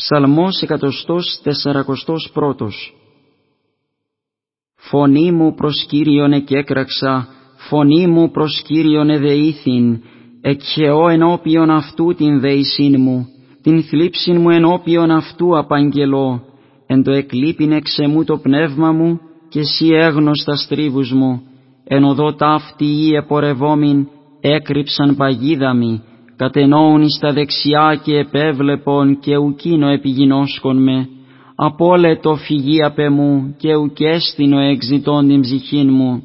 Ψαλμός εκατοστός τεσσαρακοστός πρώτος. Φωνή μου προς Κύριον εκέκραξα, φωνή μου προς Κύριον εδεήθην, εκχαιώ ενώπιον αυτού την δέησήν μου, την θλίψην μου ενώπιον αυτού απαγγελώ, εν το εκλείπειν εξεμού το πνεύμα μου, και εσύ έγνωστα στρίβους μου, εν οδό ταύτη ή επορευόμην, έκρυψαν παγίδα μη, κατενόουν εις τα δεξιά και επέβλεπον και ουκίνο επιγινώσκον με, απόλετο φυγή απ' εμού και ουκέστηνο εξητών την ψυχήν μου.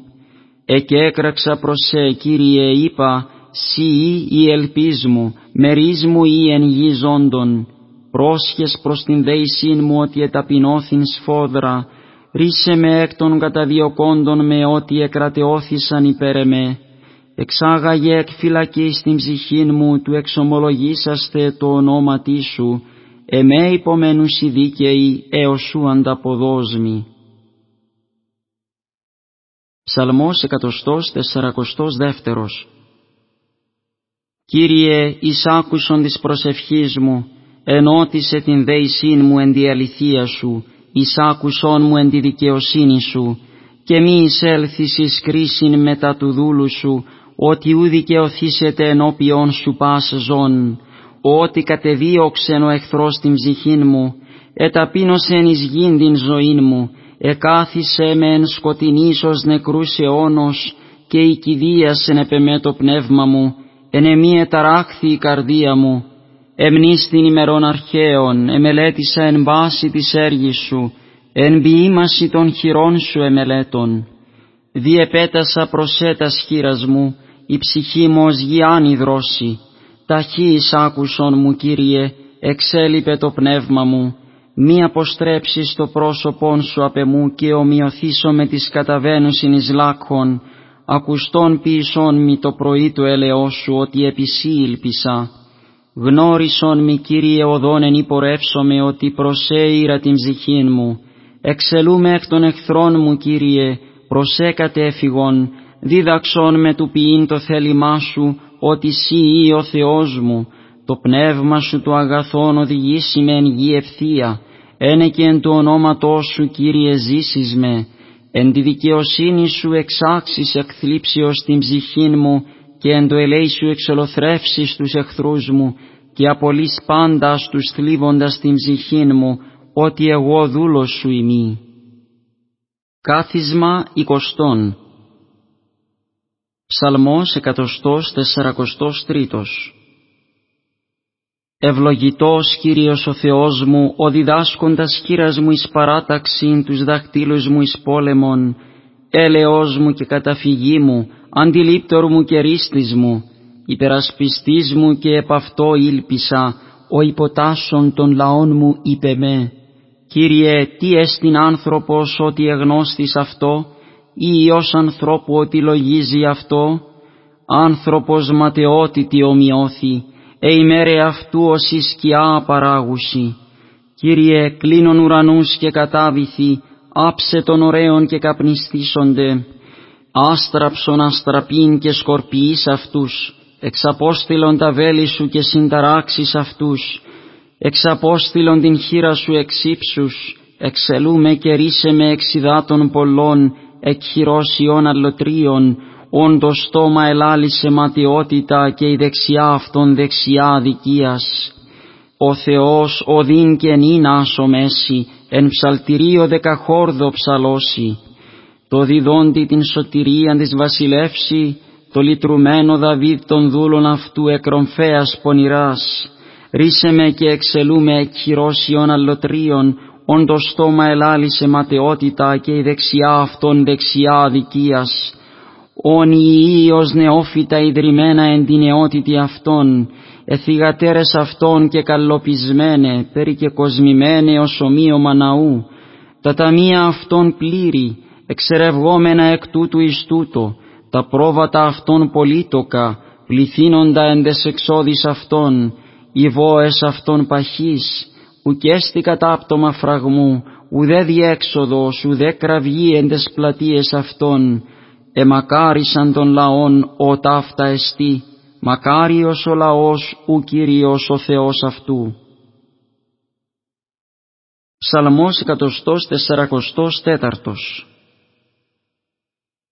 Εκέκραξα προς σε, Κύριε, είπα, σύ η ελπίς μου, μερίς μου ή εν γη ζώντων. Πρόσχες προς την δέησήν μου ότι εταπεινώθην σφόδρα, ρίσε με εκ των καταδιωκόντων με ότι εκρατεώθησαν υπέρ εμέ εξάγαγε εκ φυλακή στην ψυχήν μου του εξομολογήσαστε το ονόματί σου, εμέ υπομένους οι δίκαιοι έως σου ανταποδόσμη. Ψαλμός εκατοστός τεσσαρακοστός δεύτερος Κύριε, εις άκουσον της προσευχής μου, ενώτισε την δέησήν μου εν τη αληθεία σου, εις άκουσον μου εν τη δικαιοσύνη σου, και μη εισέλθεις εις κρίσιν μετά του δούλου σου, ότι ου δικαιωθήσετε ενώπιον σου πας ζών, ότι κατεδίωξεν ο εχθρός την ψυχήν μου, εταπείνωσεν εις γήν την ζωήν μου, εκάθισε με εν σκοτεινής ως νεκρούς αιώνος, και η κηδίασεν επεμέ το πνεύμα μου, εν εμή εταράχθη η καρδία μου, εμνίστην ημερών αρχαίων, εμελέτησα εν βάση της έργης σου, εν ποιήμαση των χειρών σου εμελέτων. Διεπέτασα προσέτας χείρας μου, η ψυχή μου ως γιάννη δρόση. Ταχύς άκουσον μου, Κύριε, εξέλιπε το πνεύμα μου, μη αποστρέψεις το πρόσωπον σου απ' εμού και ομοιωθήσω με τις καταβαίνουσιν εις λάκχων, ακουστών ποιησόν μη το πρωί του έλεός σου ότι επισή ήλπισα. Γνώρισον μη Κύριε οδόν εν υπορεύσομαι ότι προσέειρα την ψυχήν μου, εξελούμε εκ των εχθρών μου Κύριε, προσέκατε έφυγον, δίδαξον με του ποιήν το θέλημά σου, ότι σύ ή ο Θεός μου, το πνεύμα σου το αγαθόν οδηγήσει με εν γη ευθεία, ένε και εν του ονόματός σου Κύριε ζήσεις με, εν τη δικαιοσύνη σου εξάξεις εκθλίψεως την ψυχήν μου και εν το ελέη σου εξολοθρεύσεις τους εχθρούς μου και απολύς πάντα τους θλίβοντας την ψυχήν μου, ότι εγώ δούλος σου ημί. Κάθισμα εικοστών Ψαλμός εκατοστός τεσσαρακοστός τρίτος Ευλογητός Κύριος ο Θεός μου, ο διδάσκοντας κύρας μου εις παράταξην τους δαχτύλους μου εις πόλεμον, έλεος μου και καταφυγή μου, αντιλήπτορ μου και ρίστης μου, υπερασπιστής μου και επ' αυτό ήλπισα, ο υποτάσσον των λαών μου είπε με. Κύριε, τι εστιν άνθρωπος ότι εγνώστης αυτό, ή Υιός ανθρώπου ότι λογίζει αυτό, άνθρωπος ματαιότητη ομοιώθη, ε ημέρε αυτού ως η σκιά παράγουσι. Κύριε, κλείνον ουρανούς και κατάβηθη, άψε των ωραίων και καπνιστήσονται, άστραψον αστραπήν και σκορπιείς αυτούς, εξαπόστηλον τα βέλη σου και συνταράξεις αυτούς, εξαπόστηλον την χείρα σου εξύψους, εξελούμε και ρίσε με εξιδάτων πολλών, εκχειρώσιον αλλοτρίων, όν στόμα ελάλησε ματιότητα και η δεξιά αυτών δεξιά δικίας. Ο Θεός οδύν και νυν άσο μέση, εν ψαλτηρίο δεκαχόρδο ψαλώσει. Το διδόντι την σωτηρία της βασιλεύση, το λυτρουμένο Δαβίδ των δούλων αυτού εκρομφέας πονηράς. Ρίσε με και εξελούμε εκχειρώσιον αλλοτρίων, όν το στόμα ελάλησε ματαιότητα και η δεξιά αυτών δεξιά αδικίας, όν η Υιός νεόφυτα ιδρυμένα εν την νεότητη αυτών, εθιγατέρες αυτών και καλοπισμένε, περί και κοσμημένε ως ομοίωμα ναού, τα ταμεία αυτών πλήρη, εξερευγόμενα εκ τούτου εις τούτο, τα πρόβατα αυτών πολίτοκα, πληθύνοντα εν τες εξόδης αυτών, οι βόες αυτών παχής, ουκέστη κατάπτωμα φραγμού, ουδέ διέξοδος, ουδέ κραυγή εν τες πλατείες αυτών, εμακάρισαν των λαών ο ταύτα εστί, μακάριος ο λαός, ου Κύριος ο Θεός αυτού. Ψαλμός 144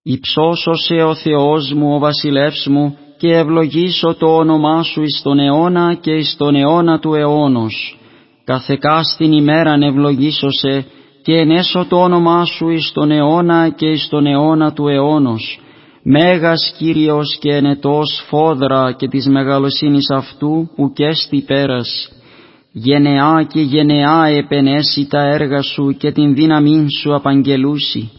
Υψώσωσε ο Θεός μου, ο βασιλεύς μου, και ευλογήσω το όνομά Σου εις τον αιώνα και εις τον αιώνα του αιώνος. Καθεκά στην ημέραν ευλογήσωσε και ενέσω το όνομά Σου εις τον αιώνα και εις τον αιώνα του αιώνος. Μέγας Κύριος και ενετός φόδρα και της μεγαλοσύνης Αυτού ουκέστη πέρας. Γενεά και γενεά επενέσει τα έργα σου και την δύναμή σου απαγγελούσι,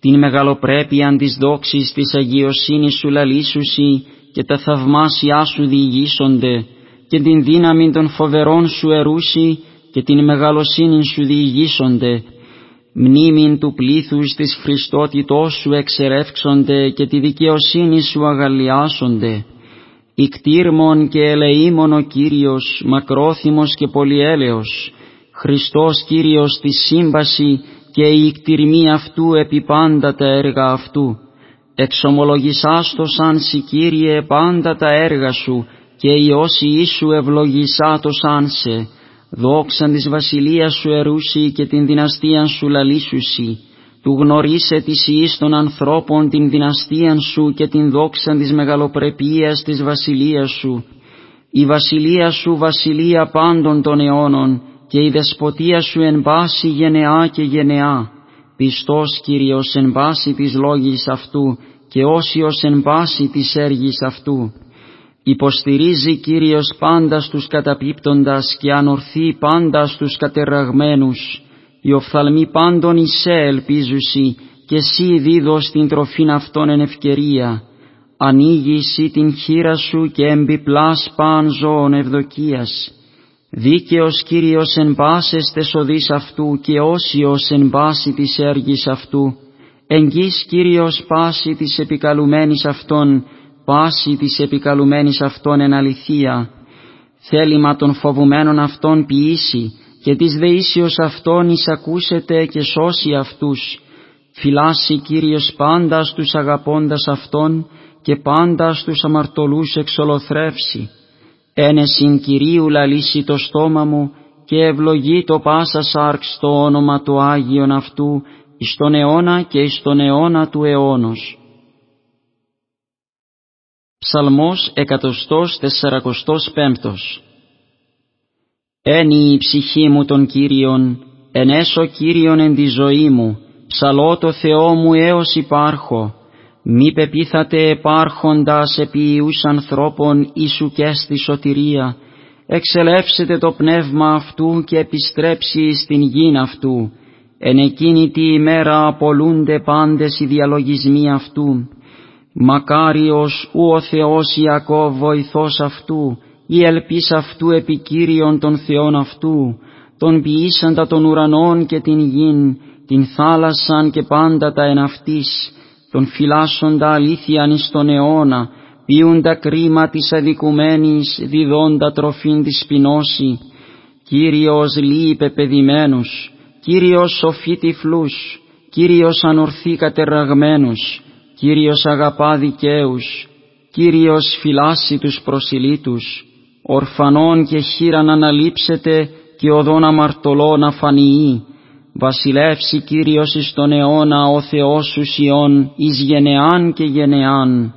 την μεγαλοπρέπεια της δόξης της αγιοσύνης σου λαλήσουσι και τα θαυμάσια σου διηγήσονται και την δύναμη των φοβερών σου ερούσι και την μεγαλοσύνη σου διηγήσονται, μνήμην του πλήθους της Χριστότητός σου εξερεύξονται και τη δικαιοσύνη σου αγαλιάσονται. Ικτήρμον και ελεήμον ο Κύριος, μακρόθυμος και πολυέλεος, Χριστός Κύριος τη σύμπαση και η ικτηρμή αυτού επί πάντα τα έργα αυτού. Εξομολογησάς το σαν σι Κύριε πάντα τα έργα σου και η όση ίσου ευλογησά το σαν σε. Δόξαν της βασιλείας σου ερούσι και την δυναστείαν σου λαλήσουσι του γνωρίσε της ιής των ανθρώπων την δυναστείαν σου και την δόξαν της μεγαλοπρεπίας της βασιλείας σου. Η βασιλεία σου βασιλεία πάντων των αιώνων και η δεσποτεία σου εν πάση γενεά και γενεά. Πιστός Κύριος εν πάση της λόγης αυτού και όσιος εν πάση της έργης αυτού. Υποστηρίζει Κύριος πάντα στους καταπίπτοντας και ανορθεί πάντα στους κατεραγμένους οι οφθαλμοί πάντων εισέ ελπίζουσι και εσύ δίδω την τροφήν αυτών εν ευκαιρία. Ανοίγει εσύ την χείρα σου και εμπιπλάς παν ζώων ευδοκίας. Δίκαιος Κύριος εν πάσες τεσοδείς αυτού και όσιος εν πάση της έργης αυτού. Εγγύς Κύριος πάση της επικαλουμένης αυτών, πάση της επικαλουμένης αυτών εν αληθεία. Θέλημα των φοβουμένων αυτών ποιήσει, και της δεήσεως αυτών εισακούσετε και σώσει αυτούς. Φυλάσσει Κύριος πάντας στους αγαπώντας Αυτόν και πάντας στους αμαρτωλούς εξολοθρεύσει. Ένεσιν Κυρίου λαλήσει το στόμα μου και ευλογεί το πάσα σάρξ το όνομα του Άγιον αυτού εις τον αιώνα και εις τον αιώνα του αιώνος. Ψαλμός 145 Ένι η ψυχή μου τον Κύριον, ενέσω Κύριον εν τη ζωή μου, ψαλώ το Θεό μου έως υπάρχω. Μη πεπίθατε επάρχοντας επί ιούς ανθρώπων ίσου και στη σωτηρία, εξελεύσετε το πνεύμα αυτού και επιστρέψει στην γην αυτού. Εν εκείνη τη ημέρα απολούνται πάντες οι διαλογισμοί αυτού. Μακάριος ου ο Θεός Ιακώβ βοηθός αυτού, η ελπίς αυτού επικύριον των Θεών αυτού, τον ποιήσαντα των ουρανών και την γην, την θάλασσαν και πάντα τα εν αυτής, τον φυλάσσοντα αλήθειαν εις τον αιώνα, ποιούντα κρίμα της αδικουμένης, διδόντα τροφήν της πεινώση, Κύριος λείπε πεπαιδημένους, Κύριος σοφή τυφλούς, Κύριος ανορθή κατεραγμένους, Κύριος αγαπά δικαίους, Κύριος φυλάσσει τους προσιλήτους, ορφανών και χείραν αναλείψετε και οδόν αμαρτωλών αφανιεί. Βασιλεύσει Κύριος εις τον αιώνα ο Θεός σου Σιών εις γενεάν και γενεάν.